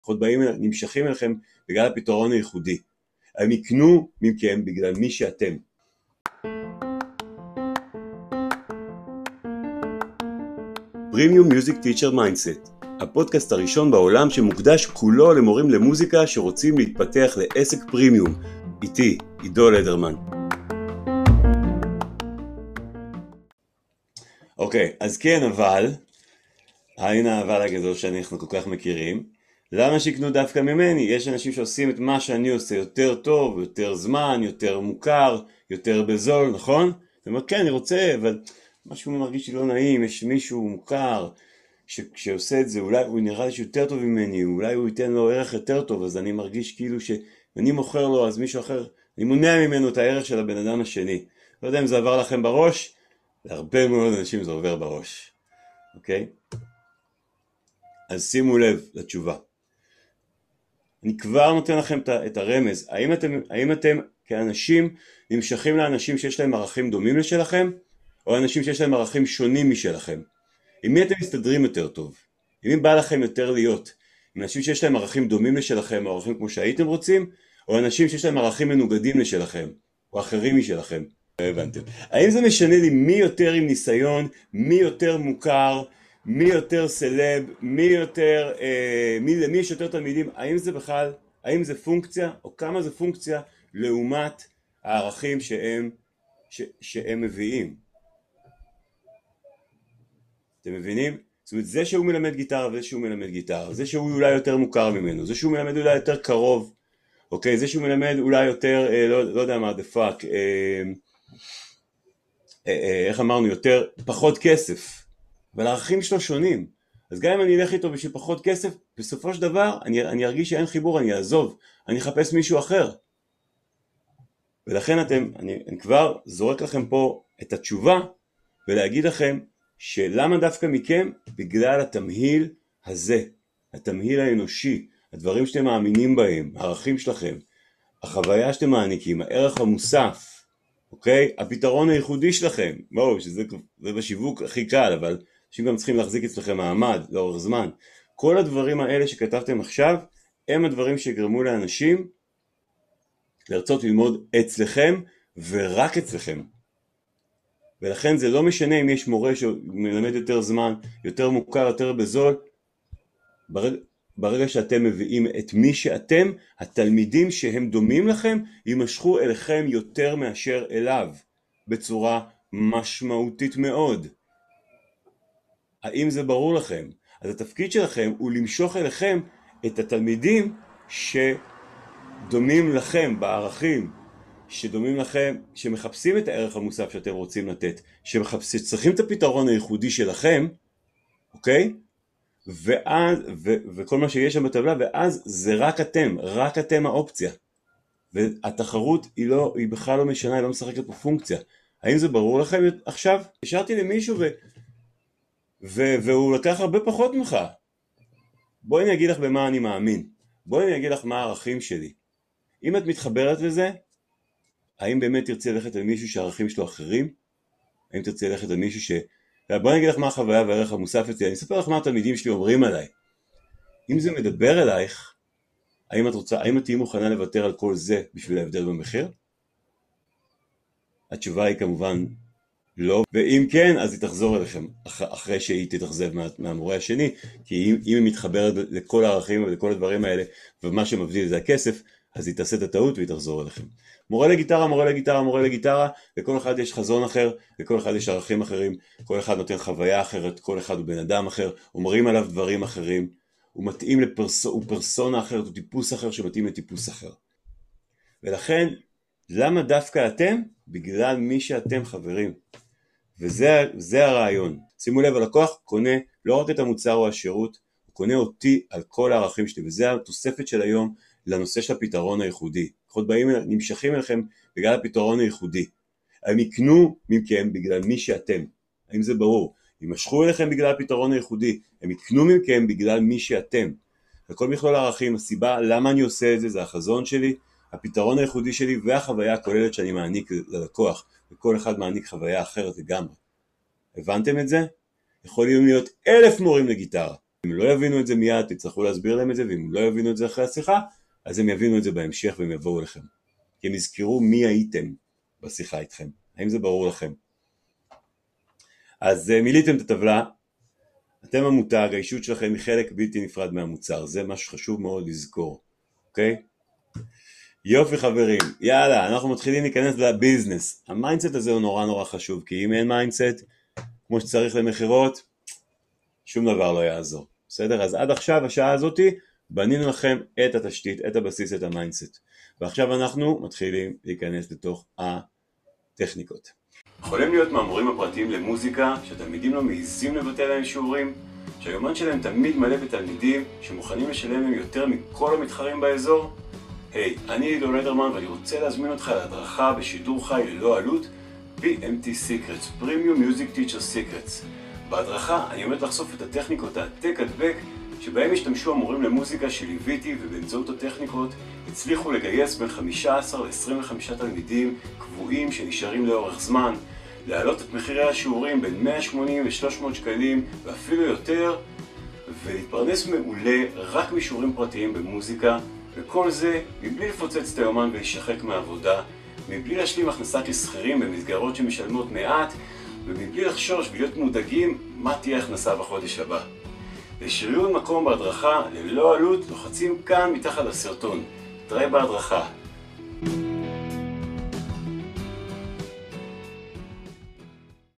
לקוחות באים, נמשכים אליכם בגלל הפתרון הייחודי. הם יקנו מכם בגלל מי שאתם. Premium Music Teacher Mindset הפודקאסט הראשון בעולם שמוקדש כולו למורים למוזיקה שרוצים להתפתח לעסק פרימיום. איתי, עידו לדרמן. אוקיי, אז כן, אבל, הנה האבל הגדול שאנחנו כל כך מכירים, למה שיקנו דווקא ממני? יש אנשים שעושים את מה שאני עושה יותר טוב, יותר זמן, יותר מוכר, יותר בזול, נכון? אתה אומר, כן, אני רוצה, אבל משהו מרגיש לי לא נעים, יש מישהו מוכר שכשעושה את זה, אולי הוא נראה לי שיותר טוב ממני, אולי הוא ייתן לו ערך יותר טוב, אז אני מרגיש כאילו שאני מוכר לו, אז מישהו אחר, אני מונע ממנו את הערך של הבן אדם השני. לא יודע אם זה עבר לכם בראש, להרבה מאוד אנשים זה עובר בראש, אוקיי? אז שימו לב לתשובה. אני כבר נותן לכם את הרמז, האם אתם, האם אתם כאנשים נמשכים לאנשים שיש להם ערכים דומים לשלכם, או אנשים שיש להם ערכים שונים משלכם? עם מי אתם מסתדרים יותר טוב? עם מי בא לכם יותר להיות? עם אנשים שיש להם ערכים דומים לשלכם, או ערכים כמו שהייתם רוצים, או אנשים שיש להם ערכים מנוגדים לשלכם, או אחרים משלכם? לא הבנתם. האם זה משנה לי מי יותר עם ניסיון, מי יותר מוכר, מי יותר סלב, מי יותר, אה, מי, למי יש יותר תלמידים, האם זה בכלל, האם זה פונקציה, או כמה זה פונקציה לעומת הערכים שהם, ש, שהם מביאים. אתם מבינים? זאת אומרת זה שהוא מלמד גיטרה וזה שהוא מלמד גיטרה, זה שהוא אולי יותר מוכר ממנו, זה שהוא מלמד אולי יותר קרוב, אוקיי? זה שהוא מלמד אולי יותר, אה, לא, לא יודע מה, the fuck, אה, אה, אה, איך אמרנו, יותר, פחות כסף, אבל הערכים שלו שונים. אז גם אם אני אלך איתו בשביל פחות כסף, בסופו של דבר אני, אני ארגיש שאין חיבור, אני אעזוב, אני אחפש מישהו אחר. ולכן אתם, אני, אני כבר זורק לכם פה את התשובה ולהגיד לכם שלמה דווקא מכם? בגלל התמהיל הזה, התמהיל האנושי, הדברים שאתם מאמינים בהם, הערכים שלכם, החוויה שאתם מעניקים, הערך המוסף, אוקיי? הפתרון הייחודי שלכם, בואו, שזה בשיווק הכי קל, אבל אנשים גם צריכים להחזיק אצלכם מעמד לאורך זמן. כל הדברים האלה שכתבתם עכשיו הם הדברים שיגרמו לאנשים לרצות ללמוד אצלכם ורק אצלכם. ולכן זה לא משנה אם יש מורה שמלמד יותר זמן, יותר מוכר, יותר בזול, ברגע, ברגע שאתם מביאים את מי שאתם, התלמידים שהם דומים לכם יימשכו אליכם יותר מאשר אליו, בצורה משמעותית מאוד. האם זה ברור לכם? אז התפקיד שלכם הוא למשוך אליכם את התלמידים שדומים לכם בערכים, שדומים לכם, שמחפשים את הערך המוסף שאתם רוצים לתת, שצריכים את הפתרון הייחודי שלכם, אוקיי? ואז, ו, וכל מה שיש שם בטבלה, ואז זה רק אתם, רק אתם האופציה. והתחרות היא לא, היא בכלל לא משנה, היא לא משחקת פה פונקציה. האם זה ברור לכם עכשיו? השארתי למישהו ו... והוא לקח הרבה פחות ממך. בואי אני אגיד לך במה אני מאמין. בואי אני אגיד לך מה הערכים שלי. אם את מתחברת לזה, האם באמת תרצי ללכת על מישהו שהערכים שלו אחרים? האם תרצי ללכת על מישהו ש... בואי אני אגיד לך מה החוויה והערך המוסף אצלי, אני אספר לך מה התלמידים שלי אומרים עליי. אם זה מדבר אלייך, האם את רוצה, האם את תהיי מוכנה לוותר על כל זה בשביל ההבדל במחיר? התשובה היא כמובן לא, ואם כן אז היא תחזור אליכם אח, אחרי שהיא תתאכזב מה, מהמורה השני כי אם, אם היא מתחברת לכל הערכים ולכל הדברים האלה ומה שמבדיל זה הכסף אז היא תעשה את הטעות והיא תחזור אליכם. מורה לגיטרה, מורה לגיטרה, מורה לגיטרה, לכל אחד יש חזון אחר, לכל אחד יש ערכים אחרים, כל אחד נותן חוויה אחרת, כל אחד הוא בן אדם אחר, אומרים עליו דברים אחרים, הוא מתאים לפרס... הוא פרסונה אחרת, הוא טיפוס אחר שמתאים לטיפוס אחר. ולכן, למה דווקא אתם? בגלל מי שאתם חברים. וזה הרעיון. שימו לב, הלקוח קונה לא רק את המוצר או השירות, הוא קונה אותי על כל הערכים שלי, וזה התוספת של היום לנושא של הפתרון הייחודי. לקוחות באים, נמשכים אליכם בגלל הפתרון הייחודי. הם יקנו מכם בגלל מי שאתם. האם זה ברור? יימשכו אליכם בגלל הפתרון הייחודי, הם יקנו מכם בגלל מי שאתם. וכל מכלול הערכים, הסיבה למה אני עושה את זה, זה החזון שלי, הפתרון הייחודי שלי והחוויה הכוללת שאני מעניק ללקוח. וכל אחד מעניק חוויה אחרת לגמרי. הבנתם את זה? יכולים להיות אלף מורים לגיטרה, אם לא יבינו את זה מיד, תצטרכו להסביר להם את זה, ואם לא יבינו את זה אחרי השיחה, אז הם יבינו את זה בהמשך והם יבואו אליכם. כי הם יזכרו מי הייתם בשיחה איתכם. האם זה ברור לכם? אז אה, מילאתם את הטבלה, אתם המותג, האישות שלכם היא חלק בלתי נפרד מהמוצר, זה משהו שחשוב מאוד לזכור, אוקיי? יופי חברים, יאללה, אנחנו מתחילים להיכנס לביזנס. ה mindset הזה הוא נורא נורא חשוב, כי אם אין mindset, כמו שצריך למכירות, שום דבר לא יעזור, בסדר? אז עד עכשיו, השעה הזאתי, בנינו לכם את התשתית, את הבסיס, את ה mindset. ועכשיו אנחנו מתחילים להיכנס לתוך הטכניקות. יכולים להיות מהמורים הפרטיים למוזיקה, שהתלמידים לא מעיזים לבטל להם שיעורים, שהיומן שלהם תמיד מלא בתלמידים שמוכנים לשלם להם יותר מכל המתחרים באזור? היי, hey, אני עידו לדרמן ואני רוצה להזמין אותך להדרכה בשידור חי ללא עלות PMT Secrets, Premium Music Teacher Secrets. בהדרכה אני עומד לחשוף את הטכניקות העתק הדבק שבהם השתמשו המורים למוזיקה שליוויתי ובאמצעות הטכניקות הצליחו לגייס בין 15 ל-25 תלמידים קבועים שנשארים לאורך זמן, להעלות את מחירי השיעורים בין 180 ל-300 שקלים ואפילו יותר ולהתפרנס מעולה רק משיעורים פרטיים במוזיקה וכל זה מבלי לפוצץ את היומן ולהישחק מעבודה, מבלי להשלים הכנסה כשכירים במסגרות שמשלמות מעט ומבלי לחשוש ולהיות מודאגים מה תהיה הכנסה בחודש הבא. לשריון מקום בהדרכה ללא עלות לוחצים כאן מתחת לסרטון. תראה בהדרכה.